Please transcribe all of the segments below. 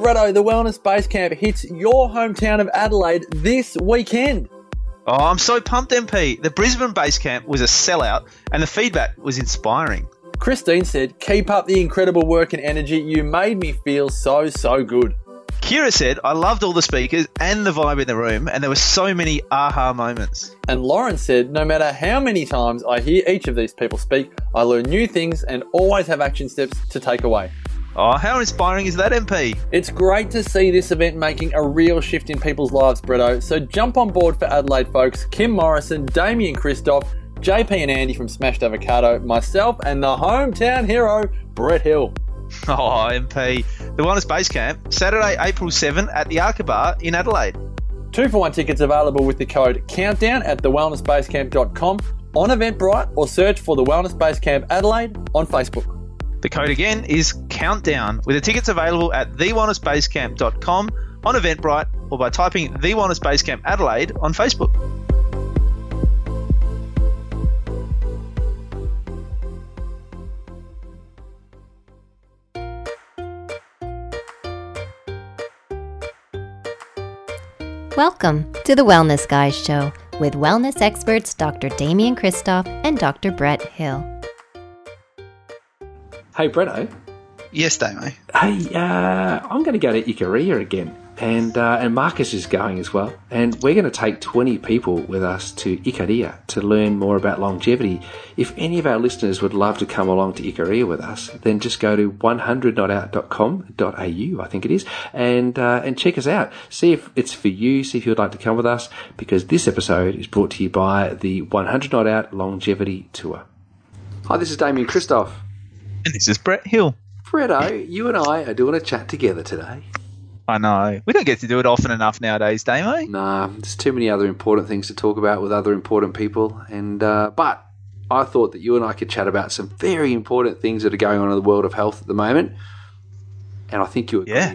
Bretto, the Wellness Base Camp hits your hometown of Adelaide this weekend. Oh, I'm so pumped, MP. The Brisbane base camp was a sellout, and the feedback was inspiring. Christine said, Keep up the incredible work and energy. You made me feel so, so good. Kira said, I loved all the speakers and the vibe in the room, and there were so many aha moments. And Lauren said, No matter how many times I hear each of these people speak, I learn new things and always have action steps to take away. Oh, how inspiring is that, MP? It's great to see this event making a real shift in people's lives, Bretto. So jump on board for Adelaide folks. Kim Morrison, Damian Kristof, JP and Andy from Smashed Avocado, myself, and the hometown hero, Brett Hill. Oh, MP. The Wellness Base Camp, Saturday, April 7 at the Bar in Adelaide. Two for one tickets available with the code COUNTDOWN at thewellnessbasecamp.com on Eventbrite or search for the Wellness Base Camp Adelaide on Facebook. The code again is Countdown, with the tickets available at thewellnessbasecamp.com on Eventbrite or by typing The Wellness Basecamp Adelaide on Facebook. Welcome to the Wellness Guys Show with wellness experts Dr. Damian Kristof and Dr. Brett Hill. Hey, Bretto. Yes, Damo. Hey, uh, I'm going to go to Ikaria again, and uh, and Marcus is going as well. And we're going to take 20 people with us to Ikaria to learn more about longevity. If any of our listeners would love to come along to Ikaria with us, then just go to 100notout.com.au, I think it is, and uh, and check us out. See if it's for you. See if you'd like to come with us, because this episode is brought to you by the 100 Not Out Longevity Tour. Hi, this is Damian Kristof. And this is Brett Hill. Bretto, you and I are doing a chat together today. I know. We don't get to do it often enough nowadays, Damo. Nah, there's too many other important things to talk about with other important people. And uh, but I thought that you and I could chat about some very important things that are going on in the world of health at the moment. And I think you agreed. Yeah.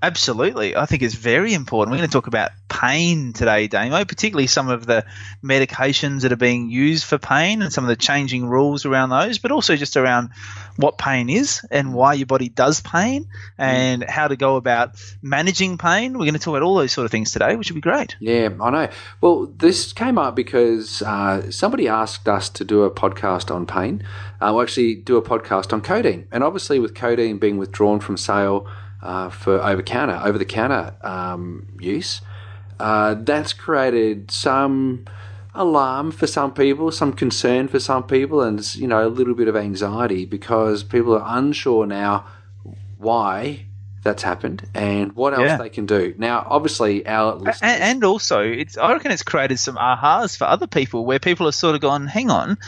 Absolutely. I think it's very important. We're going to talk about pain today, Damo, particularly some of the medications that are being used for pain and some of the changing rules around those, but also just around what pain is and why your body does pain and how to go about managing pain. We're going to talk about all those sort of things today, which would be great. Yeah, I know. Well, this came up because uh, somebody asked us to do a podcast on pain. Uh, we'll actually do a podcast on codeine. And obviously, with codeine being withdrawn from sale, uh, for over counter, over the counter um, use. Uh, that's created some alarm for some people, some concern for some people, and you know a little bit of anxiety because people are unsure now why that's happened and what else yeah. they can do. Now, obviously, our listeners- and, and also, it's I reckon it's created some ahas for other people where people have sort of gone, "Hang on,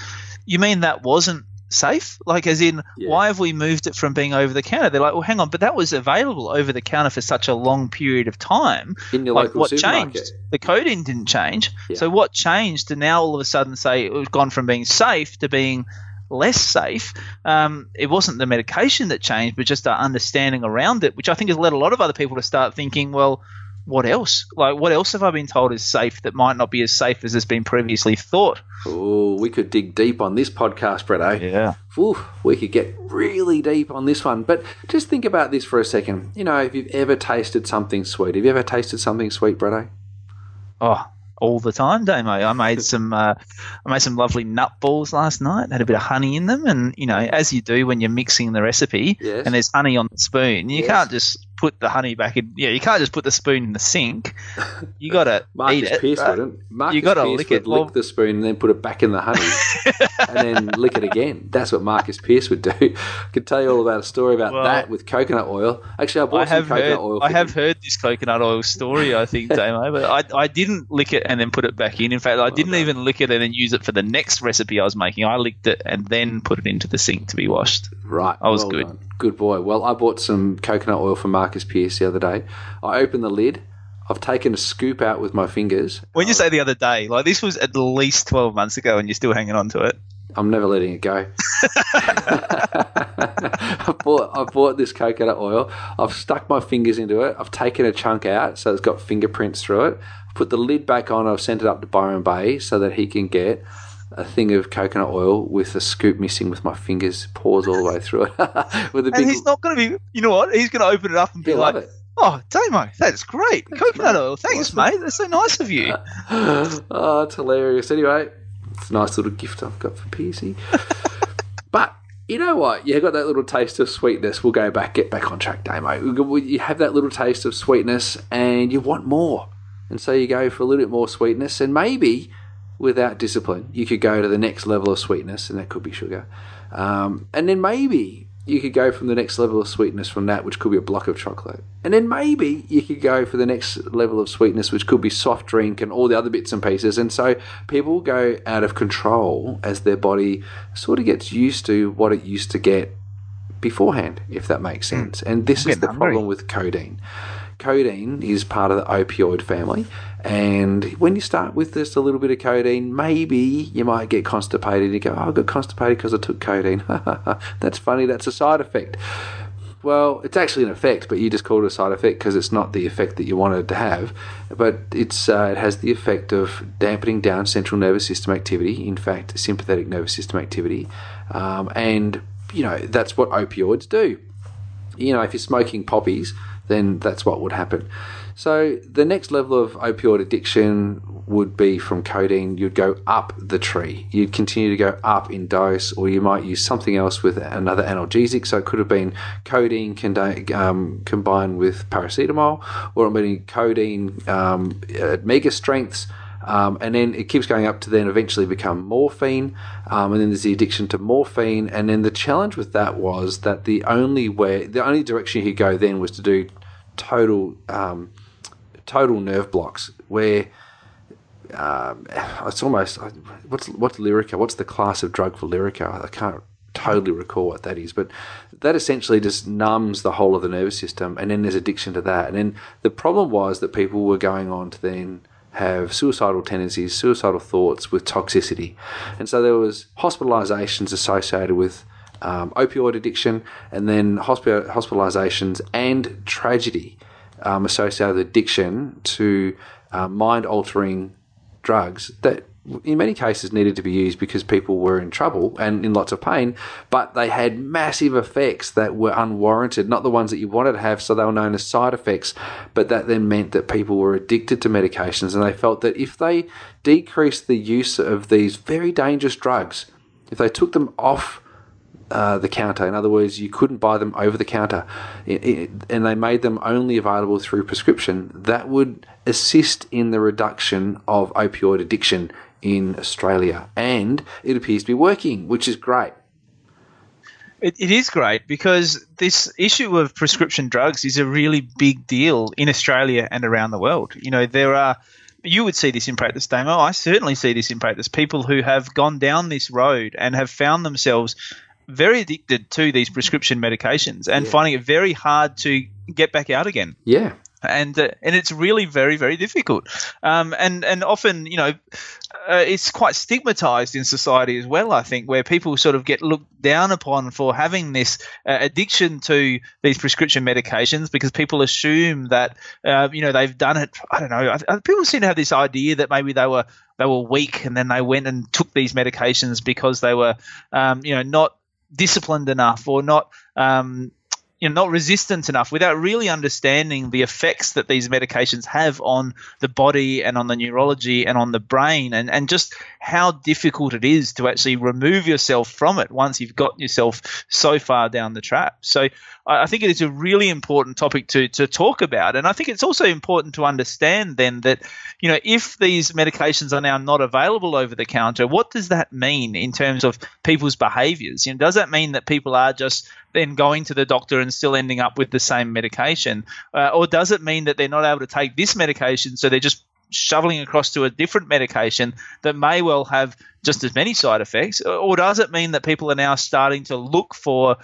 you mean that wasn't safe? Like, as in, yeah. why have we moved it from being over the counter? They're like, well, hang on, but that was available over the counter for such a long period of time. In your like, local what supermarket. changed? The codeine didn't change. Yeah. So what changed to now all of a sudden say it was gone from being safe to being less safe. Um, it wasn't the medication that changed, but just our understanding around it, which I think has led a lot of other people to start thinking, well, what else? Like, what else have I been told is safe that might not be as safe as has been previously thought? Oh, we could dig deep on this podcast, Bretto. Yeah. Ooh, we could get really deep on this one. But just think about this for a second. You know, if you've ever tasted something sweet, have you ever tasted something sweet, Bretto? Oh, all the time, Damo. I made some uh, I made some lovely nut balls last night. Had a bit of honey in them, and you know, as you do when you're mixing the recipe, yes. and there's honey on the spoon, you Yes. can't just put the honey back in. Yeah, you can't just put the spoon in the sink. You got to Marcus eat it. Pearce wouldn't. Marcus You gotta Pearce lick would it. lick Well- the spoon and then put it back in the honey, and then lick it again. That's what Marcus Pearce would do. I could tell you all about a story about Well- that with coconut oil. Actually, I bought I some have coconut heard. oil. I have him. heard this coconut oil story. I think, Damo, but I, I didn't lick it and then put it back in. In fact, I didn't done. even lick it and then use it for the next recipe I was making. I licked it and then put it into the sink to be washed. Right. I was well good. done. Good boy. Well, I bought some coconut oil from Marcus Pearce the other day. I opened the lid. I've taken a scoop out with my fingers. When you uh, say the other day, like this was at least twelve months ago, and you're still hanging on to it. I'm never letting it go. I bought I bought this coconut oil. I've stuck my fingers into it. I've taken a chunk out, so it's got fingerprints through it. I've put the lid back on. I've sent it up to Byron Bay so that he can get a thing of coconut oil with a scoop missing with my fingers, pours all the way through it. with a And big, he's not going to be, you know what? He's going to open it up and be he'll like, oh, Damo, that's great. Coconut mate. oil. Thanks, Awesome. mate. That's so nice of you. oh, it's hilarious. Anyway, it's a nice little gift I've got for PC. but you know what? You got that little taste of sweetness. We'll go back, get back on track, Damo. You have that little taste of sweetness, and you want more, and so you go for a little bit more sweetness, and maybe without discipline, you could go to the next level of sweetness, and that could be sugar, um, and then maybe you could go from the next level of sweetness from that, which could be a block of chocolate. And then maybe you could go for the next level of sweetness, which could be soft drink and all the other bits and pieces. And so people go out of control as their body sort of gets used to what it used to get beforehand, if that makes sense. And this is the problem with codeine. Codeine is part of the opioid family, and when you start with just a little bit of codeine, maybe you might get constipated. And you go, "Oh, I got constipated because I took codeine." that's funny. That's a side effect. Well, it's actually an effect, but you just call it a side effect because it's not the effect that you wanted to have. But it's uh, it has the effect of dampening down central nervous system activity. In fact, sympathetic nervous system activity, um, and you know that's what opioids do you know, if you're smoking poppies, then that's what would happen. So the next level of opioid addiction would be from codeine. You'd go up the tree. You'd continue to go up in dose, or you might use something else with another analgesic. So it could have been codeine conda- um, combined with paracetamol, or it might be codeine um, at mega strengths. Um, and then it keeps going up to then eventually become morphine, um, and then there's the addiction to morphine, and then the challenge with that was that the only way, the only direction you could go then was to do total, um, total nerve blocks, where um, it's almost what's what's Lyrica? What's the class of drug for Lyrica? I can't totally recall what that is, but that essentially just numbs the whole of the nervous system, and then there's addiction to that. And then the problem was that people were going on to then have suicidal tendencies, suicidal thoughts with toxicity, and so there was hospitalizations associated with um, opioid addiction, and then hospi- hospitalizations and tragedy um, associated with addiction to uh, mind altering drugs that in many cases needed to be used because people were in trouble and in lots of pain, but they had massive effects that were unwarranted, not the ones that you wanted to have, so they were known as side effects. But that then meant that people were addicted to medications and they felt that if they decreased the use of these very dangerous drugs, if they took them off uh, the counter. In other words, you couldn't buy them over the counter, it, it, and they made them only available through prescription. That would assist in the reduction of opioid addiction in Australia, and it appears to be working, which is great. It, it is great because this issue of prescription drugs is a really big deal in Australia and around the world. You know, there are, you would see this in practice, Damo. I certainly see this in practice. People who have gone down this road and have found themselves very addicted to these prescription medications and Yeah. finding it very hard to get back out again. Yeah, and uh, and it's really very very difficult. Um, and and often you know uh, it's quite stigmatized in society as well I think where people sort of get looked down upon for having this uh, addiction to these prescription medications because people assume that uh, you know they've done it I don't know people seem to have this idea that maybe they were they were weak and then they went and took these medications because they were um, you know not disciplined enough or not um, you know, not resistant enough without really understanding the effects that these medications have on the body and on the neurology and on the brain and, and just how difficult it is to actually remove yourself from it once you've got yourself so far down the trap. So I I think it is a really important topic to, to talk about. And I think it's also important to understand then that, you know, if these medications are now not available over the counter, what does that mean in terms of people's behaviors? You know, does that mean that people are just then going to the doctor and still ending up with the same medication? Uh, or does it mean that they're not able to take this medication, so they're just shoveling across to a different medication that may well have just as many side effects? Or does it mean that people are now starting to look for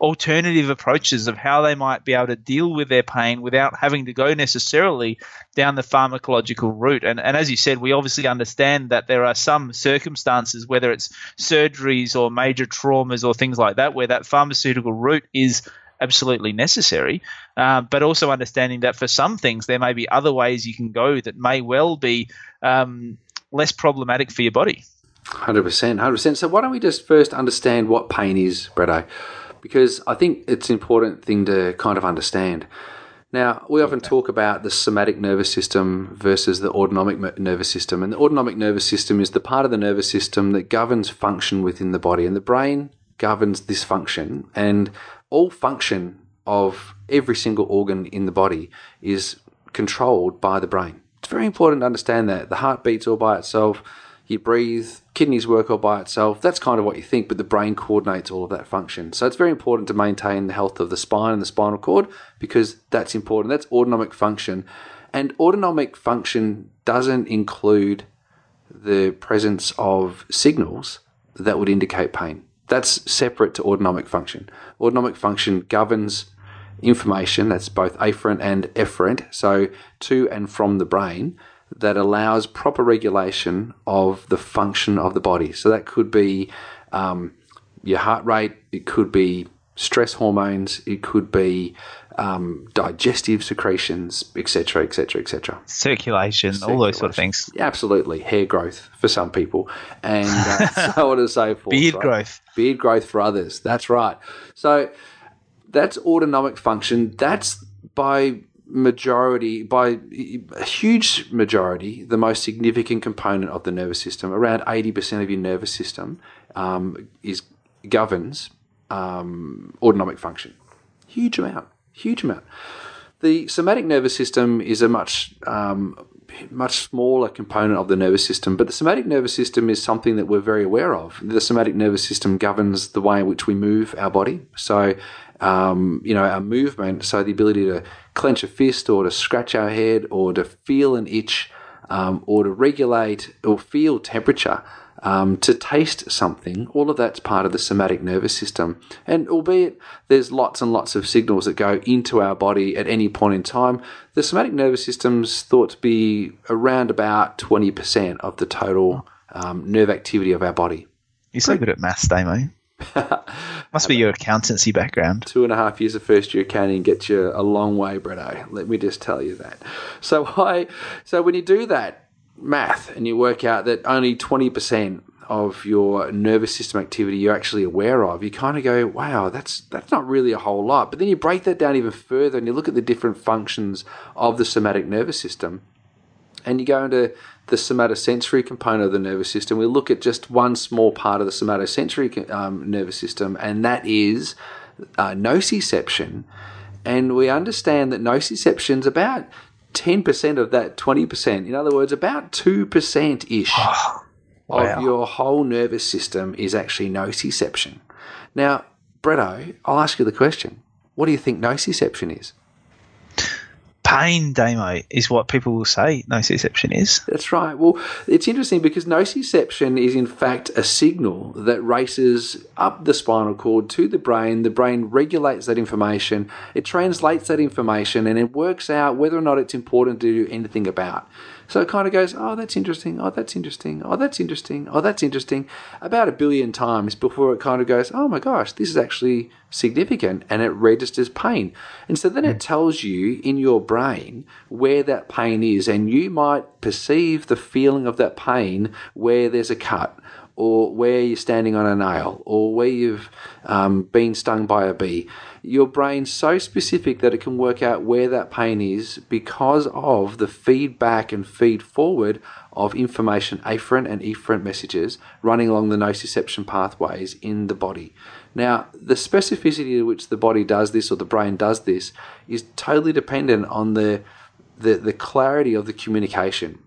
alternative approaches of how they might be able to deal with their pain without having to go necessarily down the pharmacological route. And, and as you said, we obviously understand that there are some circumstances, whether it's surgeries or major traumas or things like that, where that pharmaceutical route is absolutely necessary. Uh, but also understanding that for some things, there may be other ways you can go that may well be um, less problematic for your body. Hundred percent, hundred percent. So why don't we just first understand what pain is, Bretto? Because I think it's an important thing to kind of understand. Now, we often talk about the somatic nervous system versus the autonomic nervous system. And the autonomic nervous system is the part of the nervous system that governs function within the body. And the brain governs this function. And all function of every single organ in the body is controlled by the brain. It's very important to understand that. The heart beats all by itself you breathe, kidneys work all by itself. That's kind of what you think, but the brain coordinates all of that function. So it's very important to maintain the health of the spine and the spinal cord because that's important. That's autonomic function. And autonomic function doesn't include the presence of signals that would indicate pain. That's separate to autonomic function. Autonomic function governs information that's both afferent and efferent, so to and from the brain that allows proper regulation of the function of the body. So that could be um, your heart rate, it could be stress hormones, it could be um, digestive secretions, etc., etc., etc. Circulation, all those sort of things. Yeah, absolutely, hair growth for some people, and uh, so on and so forth. Beard right? growth, beard growth for others. That's right. So that's autonomic function. That's by majority, by a huge majority, the most significant component of the nervous system, around 80% of your nervous system, um, is governs um, autonomic function. Huge amount, huge amount. The somatic nervous system is a much um, much smaller component of the nervous system, but the somatic nervous system is something that we're very aware of. The somatic nervous system governs the way in which we move our body. So, um, you know, our movement, so the ability to clench a fist or to scratch our head or to feel an itch um, or to regulate or feel temperature. Um, to taste something, all of that's part of the somatic nervous system. And albeit there's lots and lots of signals that go into our body at any point in time, the somatic nervous system's thought to be around about 20% of the total um, nerve activity of our body. You're so good at maths, Damo. Must be your accountancy background. Two and a half years of first year accounting gets you a long way, Bretto. Let me just tell you that. So I, so when you do that math and you work out that only twenty percent of your nervous system activity you're actually aware of, you kind of go, wow, that's that's not really a whole lot. But then you break that down even further and you look at the different functions of the somatic nervous system and you go into the somatosensory component of the nervous system, we look at just one small part of the somatosensory um, nervous system, and that is uh, nociception. And we understand that nociception is about 10% of that 20%. In other words, about 2% ish oh, wow. of your whole nervous system is actually nociception. Now, Bretto, I'll ask you the question what do you think nociception is? Pain, Damo, is what people will say nociception is. That's right. Well, it's interesting because nociception is in fact a signal that races up the spinal cord to the brain. The brain regulates that information, it translates that information, and it works out whether or not it's important to do anything about. So it kind of goes, oh, that's interesting. Oh, that's interesting. Oh, that's interesting. Oh, that's interesting. About a billion times before it kind of goes, oh my gosh, this is actually significant and it registers pain. And so then it hmm. tells you in your brain where that pain is, and you might perceive the feeling of that pain where there's a cut or where you're standing on a nail, or where you've um, been stung by a bee. Your brain so specific that it can work out where that pain is because of the feedback and feed forward of information, afferent and efferent messages running along the nociception pathways in the body. Now, the specificity to which the body does this or the brain does this is totally dependent on the the, the clarity of the communication.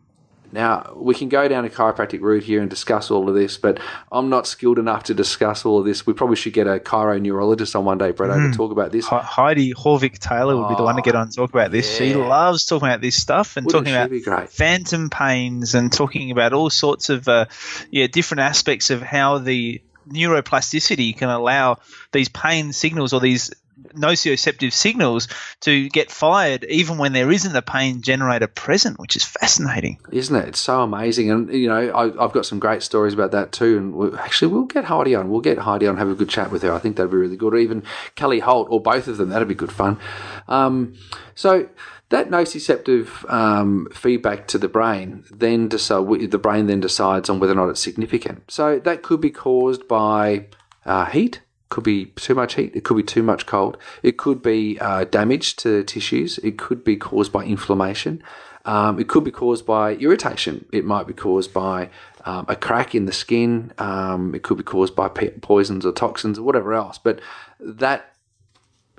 Now, we can go down a chiropractic route here and discuss all of this, but I'm not skilled enough to discuss all of this. We probably should get a chiro neurologist on one day, Brett, mm. to talk about this. Heidi Haavik Taylor would be the one to get on and talk about this. Yeah. She loves talking about this stuff and Wouldn't talking about phantom pains and talking about all sorts of uh, yeah different aspects of how the neuroplasticity can allow these pain signals or these nociceptive signals to get fired even when there isn't a pain generator present, which is fascinating. Isn't it? It's so amazing. And, you know, I, have got some great stories about that too. And we'll, actually, we'll get Heidi on. We'll get Heidi on, have a good chat with her. I think that'd be really good. Or even Kelly Holt, or both of them. That'd be good fun. Um, so, that nociceptive um, feedback to the brain then decide, the brain then decides on whether or not it's significant. So that could be caused by uh, heat, could be too much heat, it could be too much cold, it could be uh, damage to tissues, it could be caused by inflammation, um, it could be caused by irritation, it might be caused by um, a crack in the skin, um, it could be caused by poisons or toxins or whatever else. But that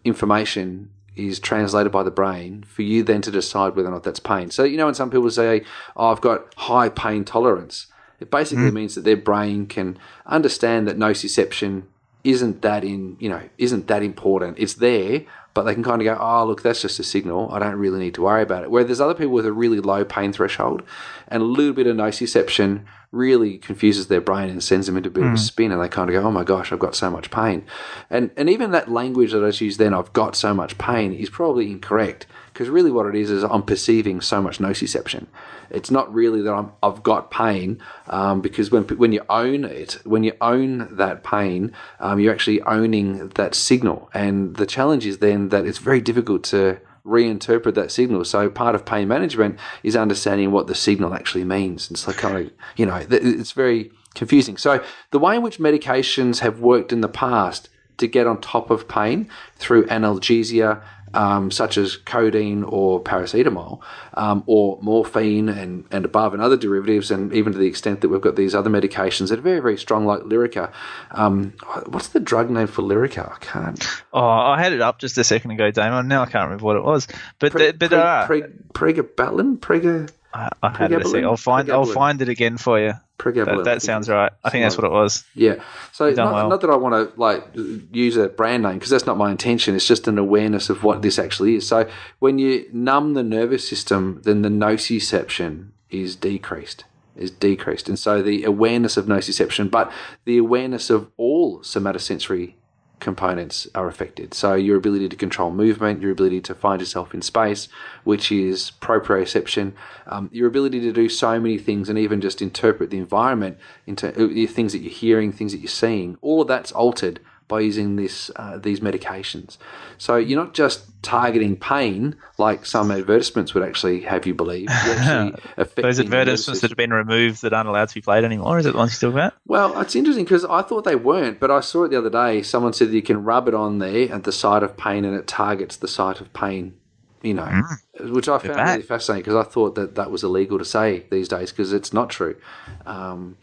information is translated by the brain for you then to decide whether or not that's pain. So, you know, when some people say, oh, I've got high pain tolerance, it basically mm. means that their brain can understand that nociception isn't that in you know isn't that important. It's there, but they can kind of go, oh look, that's just a signal. I don't really need to worry about it. Where there's other people with a really low pain threshold, and a little bit of nociception really confuses their brain and sends them into a bit mm. of a hmm. spin, and they kind of go, oh my gosh, I've got so much pain, and and even that language that I use then, I've got so much pain, is probably incorrect because really what it is is I'm perceiving so much nociception. It's not really that I'm, I've got pain um, because when when you own it, when you own that pain, um, you're actually owning that signal. And the challenge is then that it's very difficult to reinterpret that signal. So part of pain management is understanding what the signal actually means. It's like kind of you know it's very confusing. So the way in which medications have worked in the past to get on top of pain through analgesia um, such as codeine or paracetamol, um, or morphine and, and above, and other derivatives, and even to the extent that we've got these other medications that are very, very strong, like Lyrica. Um, what's the drug name for Lyrica? I can't. Oh, I had it up just a second ago, Damon. Now I can't remember what it was. But pre, the, but pre, uh, pre, pregabalin, prega. I, I had it. I'll find. I'll find it again for you. That, that sounds right. I think that's what it was. Yeah. So not, well. not, that I want to like use a brand name because that's not my intention. It's just an awareness of what this actually is. So when you numb the nervous system, then the nociception is decreased. Is decreased, and so the awareness of nociception, but the awareness of all somatosensory components are affected. So your ability to control movement, your ability to find yourself in space, which is proprioception, um, your ability to do so many things and even just interpret the environment into uh, things that you're hearing, things that you're seeing, all of that's altered by using this uh, these medications. So you're not just targeting pain like some advertisements would actually have you believe. Those advertisements that have been removed that aren't allowed to be played anymore. Is it the ones you talk about? Well, it's interesting because I thought they weren't, but I saw it the other day. Someone said that you can rub it on there at the site of pain and it targets the site of pain. You know, mm. which I found really fascinating because I thought that that was illegal to say these days because it's not true. Um,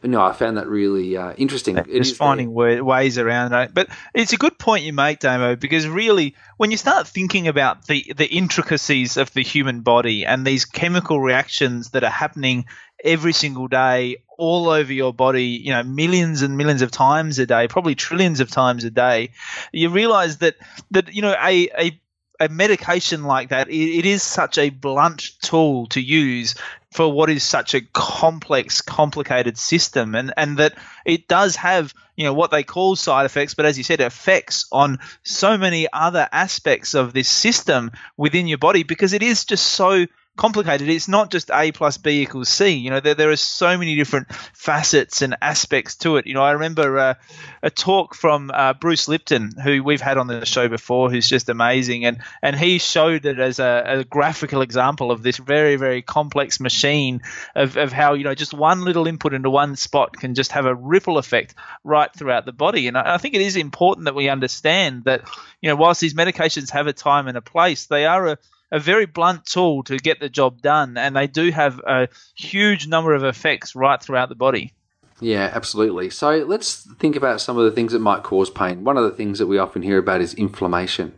but no, I found that really uh, interesting. Just finding ways around it. But it's a good point you make, Damo, because really, when you start thinking about the, the intricacies of the human body and these chemical reactions that are happening every single day all over your body, you know, millions and millions of times a day, probably trillions of times a day, you realize that, that you know, a, a a medication like that, it, it is such a blunt tool to use for what is such a complex, complicated system, and and that it does have you know what they call side effects, but as you said, effects on so many other aspects of this system within your body because it is just so complicated. It's not just A plus B equals C. You know, there, there are so many different facets and aspects to it. You know, I remember uh, a talk from uh, Bruce Lipton, who we've had on the show before, who's just amazing, and and he showed it as a, a graphical example of this very very complex machine of, of how you know just one little input into one spot can just have a ripple effect right throughout the body. And I, I think it is important that we understand that you know whilst these medications have a time and a place, they are a a very blunt tool to get the job done, and they do have a huge number of effects right throughout the body. Yeah, absolutely. So let's think about some of the things that might cause pain. One of the things that we often hear about is inflammation.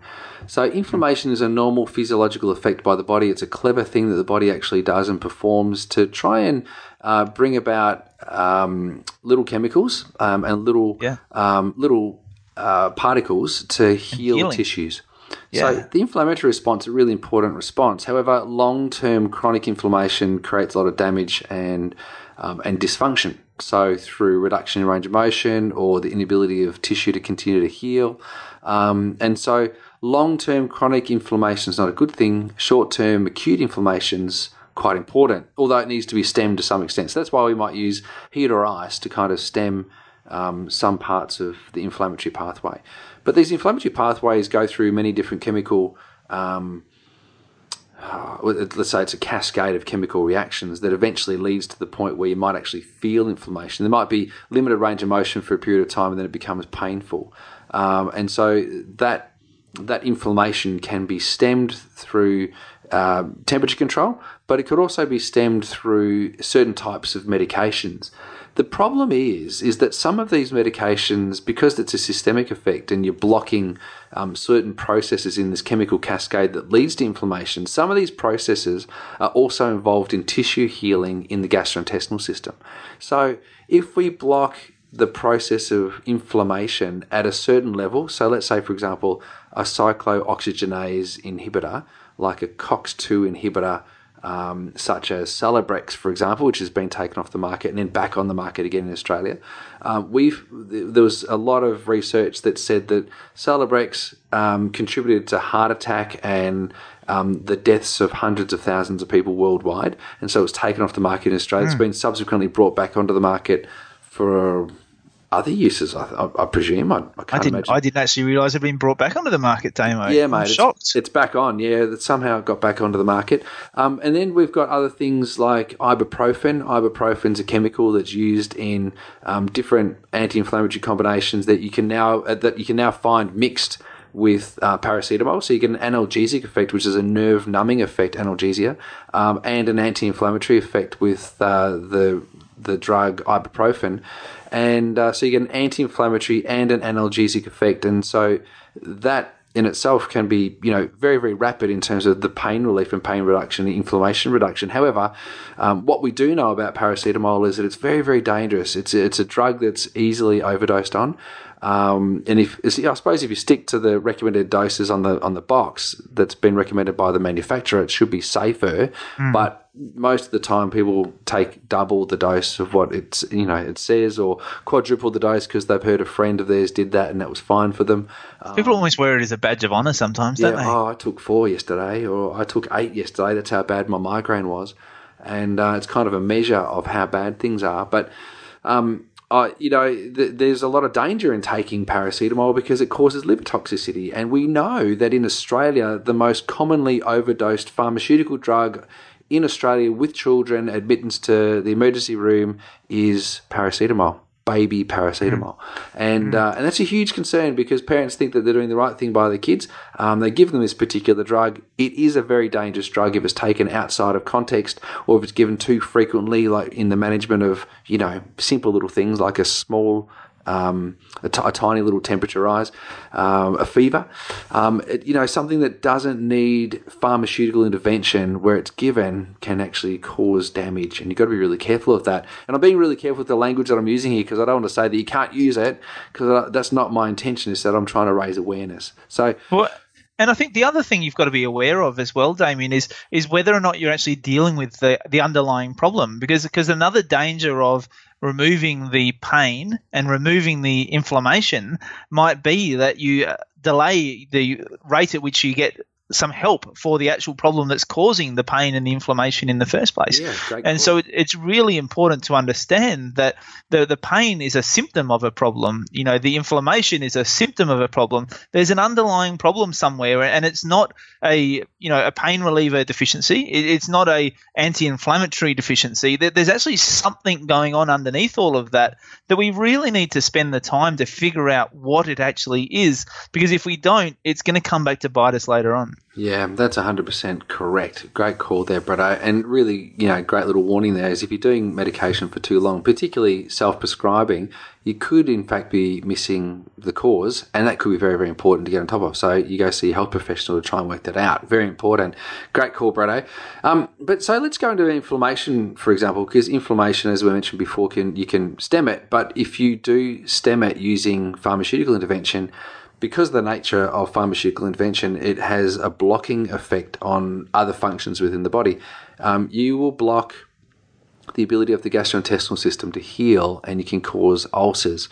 So, inflammation is a normal physiological effect by the body. It's a clever thing that the body actually does and performs to try and uh, bring about um, little chemicals um, and little yeah. um, little uh, particles to heal tissues. Yeah. So the inflammatory response is a really important response. However, long-term chronic inflammation creates a lot of damage and um, and dysfunction. So through reduction in range of motion or the inability of tissue to continue to heal, Um, and so long term chronic inflammation is not a good thing. Short term acute inflammation's quite important, although it needs to be stemmed to some extent. So that's why we might use heat or ice to kind of stem um, some parts of the inflammatory pathway. But these inflammatory pathways go through many different chemical. Um, uh, let's say it's a cascade of chemical reactions that eventually leads to the point where you might actually feel inflammation. There might be limited range of motion for a period of time, and then it becomes painful. Um, and so that that inflammation can be stemmed through uh, temperature control, but it could also be stemmed through certain types of medications. The problem is, is that some of these medications, because it's a systemic effect and you're blocking um, certain processes in this chemical cascade that leads to inflammation, some of these processes are also involved in tissue healing in the gastrointestinal system. So if we block the process of inflammation at a certain level, so let's say, for example, a cyclooxygenase inhibitor, like a COX2 inhibitor, um, such as Celebrex, for example, which has been taken off the market and then back on the market again in Australia. Um, we've there was a lot of research that said that Celebrex um, contributed to heart attack and um, the deaths of hundreds of thousands of people worldwide, and so it was taken off the market in Australia. Mm. It's hmm. been subsequently brought back onto the market for other uses, I, I, I presume. I, I, I didn't. Imagine. I didn't actually realise it had been brought back onto the market, Damo. Yeah, mate. I'm shocked. It's, it's, back on. Yeah, that somehow it got back onto the market. Um, and then we've got other things like ibuprofen. Ibuprofen's a chemical that's used in um, different anti-inflammatory combinations that you can now uh, that you can now find mixed with uh, paracetamol. So you get an analgesic effect, which is a nerve numbing effect, analgesia, um, and an anti inflammatory effect with uh, the the drug ibuprofen and uh, so you get an anti-inflammatory and an analgesic effect, and so that in itself can be you know very very rapid in terms of the pain relief and pain reduction the inflammation reduction however um, what we do know about paracetamol is that it's very very dangerous it's it's a drug that's easily overdosed on um, and if I suppose if you stick to the recommended doses on the on the box that's been recommended by the manufacturer, it should be safer. Mm. But most of the time, people take double the dose of what it's you know it says, or quadruple the dose because they've heard a friend of theirs did that and that was fine for them. People um, almost wear it as a badge of honor sometimes, yeah, don't they? Oh, I took four yesterday, or I took eight yesterday. That's how bad my migraine was, and uh, it's kind of a measure of how bad things are, but. Um, uh, you know, th- there's a lot of danger in taking paracetamol because it causes liver toxicity. And we know that in Australia, the most commonly overdosed pharmaceutical drug in Australia with children, admittance to the emergency room, is paracetamol baby paracetamol, mm. and mm. Uh, and that's a huge concern because parents think that they're doing the right thing by their kids. Um, they give them this particular drug. It is a very dangerous drug if it's taken outside of context or if it's given too frequently, like in the management of you know simple little things like a small um, a, t- a tiny little temperature rise, um, a fever, um, it, you know, something that doesn't need pharmaceutical intervention where it's given can actually cause damage. And you've got to be really careful of that. And I'm being really careful with the language that I'm using here because I don't want to say that you can't use it because that's not my intention, is that I'm trying to raise awareness. So. Well, and I think the other thing you've got to be aware of as well, Damian, is is whether or not you're actually dealing with the, the underlying problem. Because because another danger of removing the pain and removing the inflammation might be that you uh, delay the rate at which you get some help for the actual problem that's causing the pain and the inflammation in the first place. Yeah, and cool. so it, it's really important to understand that the, the pain is a symptom of a problem. You know, the inflammation is a symptom of a problem. There's an underlying problem somewhere, and it's not a you know a pain reliever deficiency. It, it's not a anti-inflammatory deficiency. There's actually something going on underneath all of that that we really need to spend the time to figure out what it actually is. Because if we don't, it's going to come back to bite us later on. Yeah, that's 100% correct. Great call there, Bretto. And really, you know, great little warning there is if you're doing medication for too long, particularly self prescribing, you could in fact be missing the cause, and that could be very, very important to get on top of. So you go see a health professional to try and work that out. Very important. Great call, Bretto. Um, but so let's go into inflammation, for example, because inflammation, as we mentioned before, can you can stem it, but if you do stem it using pharmaceutical intervention, because of the nature of pharmaceutical intervention, it has a blocking effect on other functions within the body. Um, you will block the ability of the gastrointestinal system to heal and you can cause ulcers.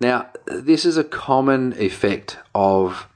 Now, this is a common effect of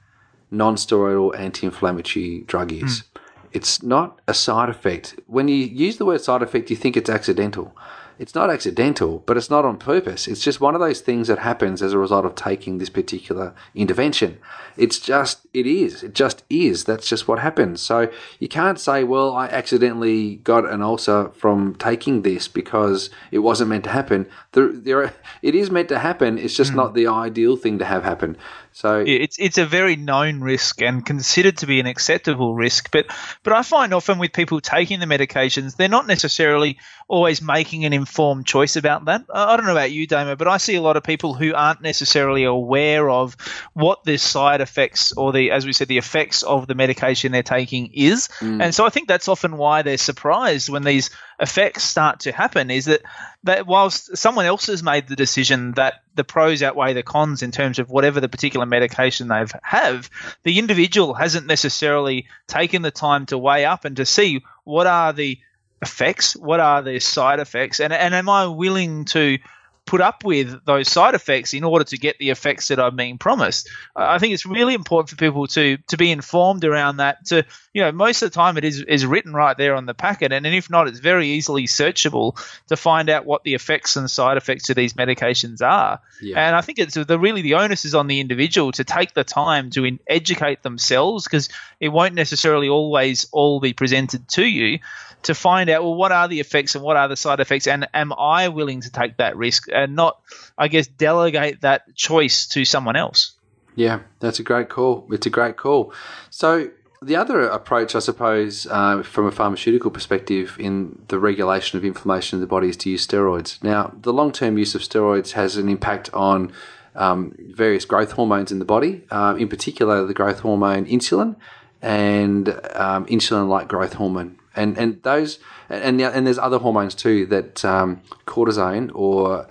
non steroidal anti inflammatory drug use. Mm. It's not a side effect. When you use the word side effect, you think it's accidental it's not accidental, but it's not on purpose. It's just one of those things that happens as a result of taking this particular intervention. It's just, it is. It just is. That's just what happens. So you can't say, well, I accidentally got an ulcer from taking this because it wasn't meant to happen. There, there, it is meant to happen. It's just mm. not the ideal thing to have happen. So it's it's a very known risk and considered to be an acceptable risk. But but I find often with people taking the medications, they're not necessarily always making an informed choice about that. I don't know about you, Damo, but I see a lot of people who aren't necessarily aware of what the side effects or the, as we said, the effects of the medication they're taking is. Mm. And so I think that's often why they're surprised when these effects start to happen is that, that whilst someone else has made the decision that the pros outweigh the cons in terms of whatever the particular medication they have, the individual hasn't necessarily taken the time to weigh up and to see what are the effects? What are the side effects? And, and am I willing to put up with those side effects in order to get the effects that I'm being promised. I think it's really important for people to to be informed around that. To you know, most of the time it is is written right there on the packet, and, and if not, it's very easily searchable to find out what the effects and side effects of these medications are. Yeah. And I think it's the really the onus is on the individual to take the time to in, educate themselves because it won't necessarily always all be presented to you to find out well what are the effects and what are the side effects and am I willing to take that risk and not I guess delegate that choice to someone else. Yeah, that's a great call. It's a great call. So the other approach, I suppose, uh, from a pharmaceutical perspective in the regulation of inflammation in the body is to use steroids. Now, the long term use of steroids has an impact on um, various growth hormones in the body, uh, in particular the growth hormone insulin and um, insulin like growth hormone and and those and and there's other hormones too that um, cortisone or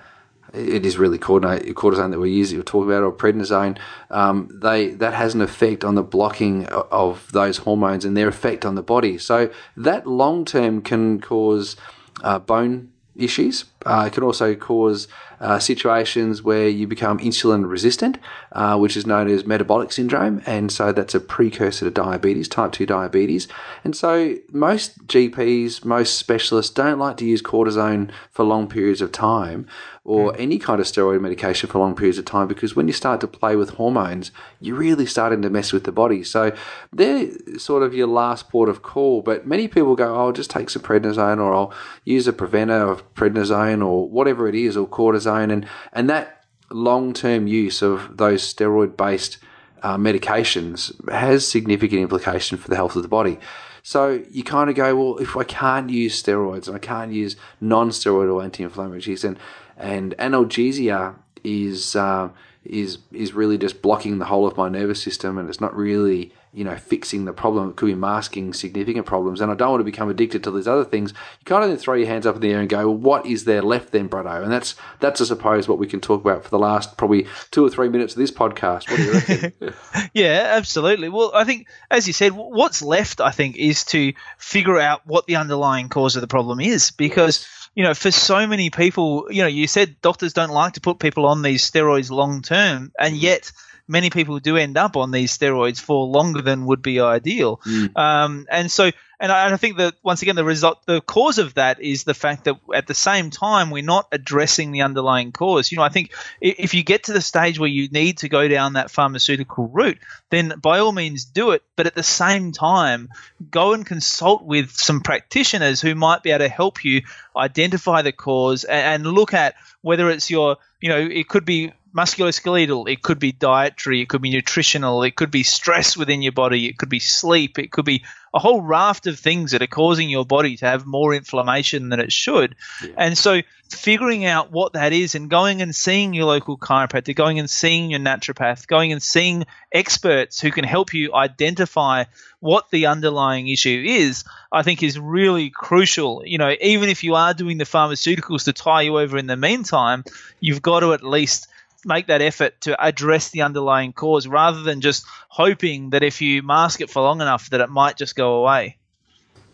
it is really cortisone that we use we're talking about or prednisone um, they that has an effect on the blocking of those hormones and their effect on the body so that long term can cause uh, bone issues. Uh, it can also cause uh, situations where you become insulin resistant, uh, which is known as metabolic syndrome, and so that's a precursor to diabetes, type 2 diabetes. And so most GPs, most specialists don't like to use cortisone for long periods of time or mm. any kind of steroid medication for long periods of time because when you start to play with hormones, you're really starting to mess with the body. So they're sort of your last port of call. But many people go, oh, I'll just take some prednisone or I'll use a preventer of prednisone or whatever it is or cortisone. And, and that long term use of those steroid based uh, medications has significant implication for the health of the body. So you kind of go, well, if I can't use steroids and I can't use non-steroidal anti-inflammatories, and and analgesia is uh, is is really just blocking the whole of my nervous system, and it's not really you know fixing the problem. It could be masking significant problems, and I don't want to become addicted to these other things. You kind of throw your hands up in the air and go, well, "What is there left then, Bretto?" And that's that's I suppose what we can talk about for the last probably two or three minutes of this podcast. What do you reckon? yeah, absolutely. Well, I think as you said, what's left, I think, is to figure out what the underlying cause of the problem is, because. Yes you know, for so many people, you know, you said doctors don't like to put people on these steroids long term, and mm. yet many people do end up on these steroids for longer than would be ideal. Mm. Um, and so and I, and I think that once again the result the cause of that is the fact that at the same time we're not addressing the underlying cause you know i think if you get to the stage where you need to go down that pharmaceutical route then by all means do it but at the same time go and consult with some practitioners who might be able to help you identify the cause and, and look at whether it's your you know it could be musculoskeletal, it could be dietary, it could be nutritional, it could be stress within your body, it could be sleep, it could be a whole raft of things that are causing your body to have more inflammation than it should. Yeah. And so figuring out what that is and going and seeing your local chiropractor, going and seeing your naturopath, going and seeing experts who can help you identify what the underlying issue is, I think is really crucial. You know, even if you are doing the pharmaceuticals to tie you over in the meantime, you've got to at least make that effort to address the underlying cause rather than just hoping that if you mask it for long enough that it might just go away.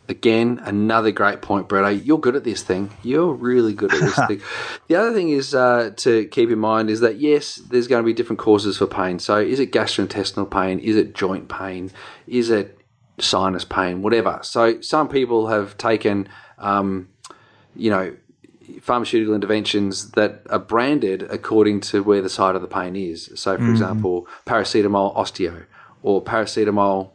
Again, another great point, Brett. You're good at this thing. You're really good at this thing. The other thing is uh, to keep in mind is that yes, there's going to be different causes for pain. So, is it gastrointestinal pain? Is it joint pain? Is it sinus pain? Whatever. So, some people have taken, um, you know, pharmaceutical interventions that are branded according to where the site of the pain is. So, for mm. example, paracetamol osteo or paracetamol,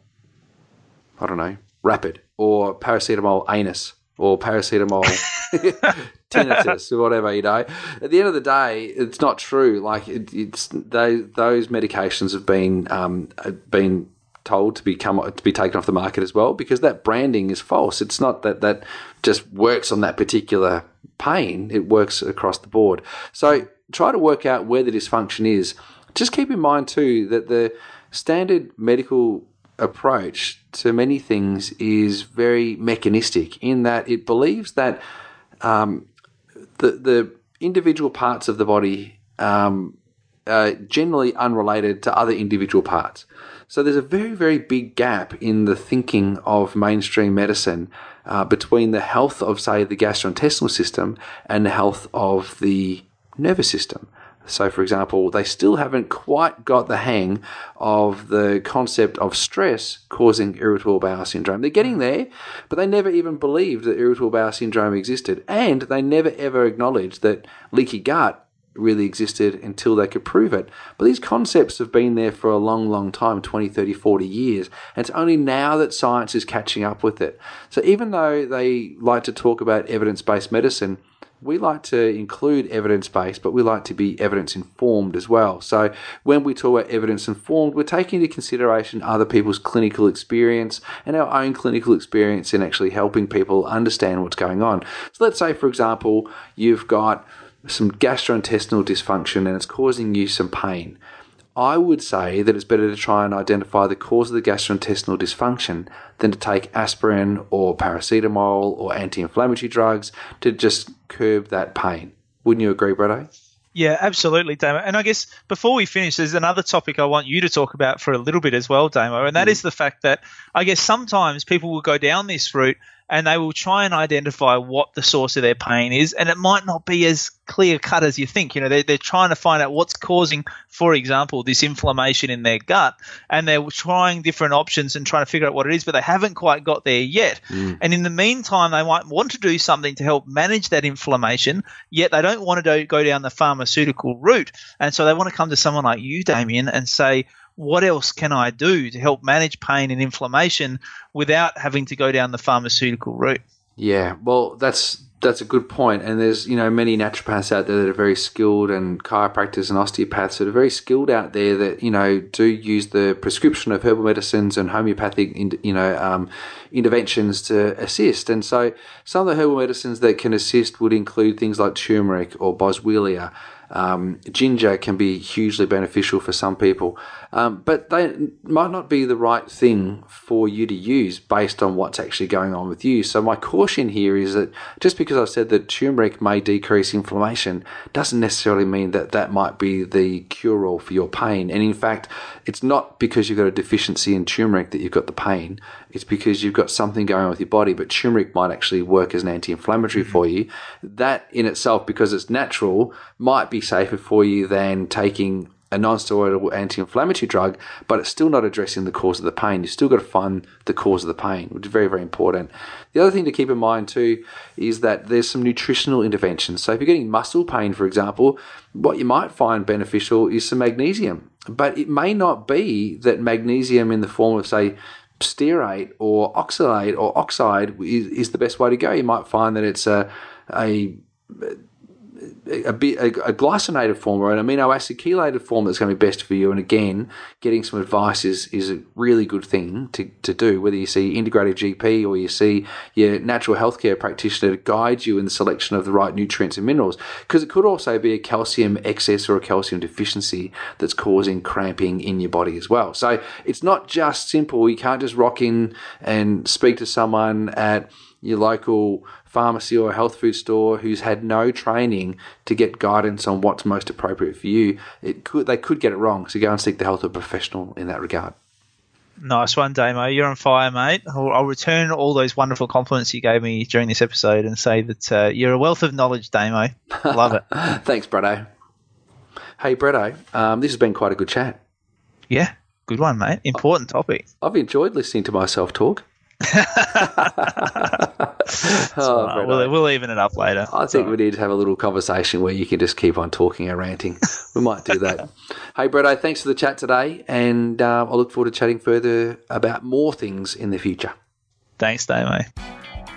I don't know, rapid or paracetamol anus or paracetamol tinnitus or whatever you know at the end of the day it's not true like it, it's they, those medications have been um, been told to become to be taken off the market as well because that branding is false it's not that that just works on that particular pain it works across the board. So try to work out where the dysfunction is. Just keep in mind too that the standard medical approach to many things is very mechanistic in that it believes that um, the the individual parts of the body um, are generally unrelated to other individual parts. So there's a very very big gap in the thinking of mainstream medicine uh, between the health of say the gastrointestinal system and the health of the nervous system. So, for example, they still haven't quite got the hang of the concept of stress causing irritable bowel syndrome. They're getting there, but they never even believed that irritable bowel syndrome existed. And they never ever acknowledged that leaky gut really existed until they could prove it. But these concepts have been there for a long, long time 20, 30, 40 years. And it's only now that science is catching up with it. So, even though they like to talk about evidence based medicine, we like to include evidence based, but we like to be evidence informed as well. So when we talk about evidence informed, we're taking into consideration other people's clinical experience and our own clinical experience in actually helping people understand what's going on. So let's say, for example, you've got some gastrointestinal dysfunction and it's causing you some pain. I would say that it's better to try and identify the cause of the gastrointestinal dysfunction than to take aspirin or paracetamol or anti inflammatory drugs to just curb that pain. Wouldn't you agree, Brad? Yeah, absolutely, Damo. And I guess before we finish, there's another topic I want you to talk about for a little bit as well, Damo, and that mm. is the fact that I guess sometimes people will go down this route and they will try and identify what the source of their pain is. And it might not be as clear cut as you think. You know, they're, they're trying to find out what's causing, for example, this inflammation in their gut. And they're trying different options and trying to figure out what it is, but they haven't quite got there yet. Mm. And in the meantime, they might want to do something to help manage that inflammation, yet they don't want to go down the pharmaceutical route. And so they want to come to someone like you, Damian, and say, what else can I do to help manage pain and inflammation without having to go down the pharmaceutical route? Yeah, well, that's that's a good point. And there's you know many naturopaths out there that are very skilled, and chiropractors and osteopaths that are very skilled out there that you know do use the prescription of herbal medicines and homeopathic you know um, interventions to assist. And so some of the herbal medicines that can assist would include things like turmeric or boswellia. Um, ginger can be hugely beneficial for some people, um, but they might not be the right thing for you to use based on what's actually going on with you. So my caution here is that just because I've said that turmeric may decrease inflammation doesn't necessarily mean that that might be the cure-all for your pain. And in fact, it's not because you've got a deficiency in turmeric that you've got the pain. It's because you've got something going on with your body, but turmeric might actually work as an anti-inflammatory mm-hmm. for you. That in itself, because it's natural, might be safer for you than taking a non-steroidal anti-inflammatory drug, but it's still not addressing the cause of the pain. You've still got to find the cause of the pain, which is very, very important. The other thing to keep in mind too is that there's some nutritional interventions. So if you're getting muscle pain, for example, what you might find beneficial is some magnesium. But it may not be that magnesium in the form of, say, stearate or oxalate or oxide is, is the best way to go. You might find that it's a, a a, a, a glycinated form or an amino acid chelated form that's going to be best for you. And again, getting some advice is, is a really good thing to, to do, whether you see integrated GP or you see your natural healthcare practitioner to guide you in the selection of the right nutrients and minerals. Because it could also be a calcium excess or a calcium deficiency that's causing cramping in your body as well. So it's not just simple. You can't just rock in and speak to someone at your local pharmacy or a health food store who's had no training to get guidance on what's most appropriate for you, it could they could get it wrong. So go and seek the help of a professional in that regard. Nice one, Damo. You're on fire, mate. I'll, I'll, return all those wonderful compliments you gave me during this episode and say that uh, you're a wealth of knowledge, Damo. Love it. Thanks, Bretto. Hey, Bretto, um, this has been quite a good chat. Yeah, good one, mate. Important topic. I've enjoyed listening to myself talk. oh, we'll, we'll even it up later. I think we need to have a little conversation where you can just keep on talking and ranting. we might do that. hey, Bretto, thanks for the chat today, and uh, I look forward to chatting further about more things in the future. Thanks, Damo.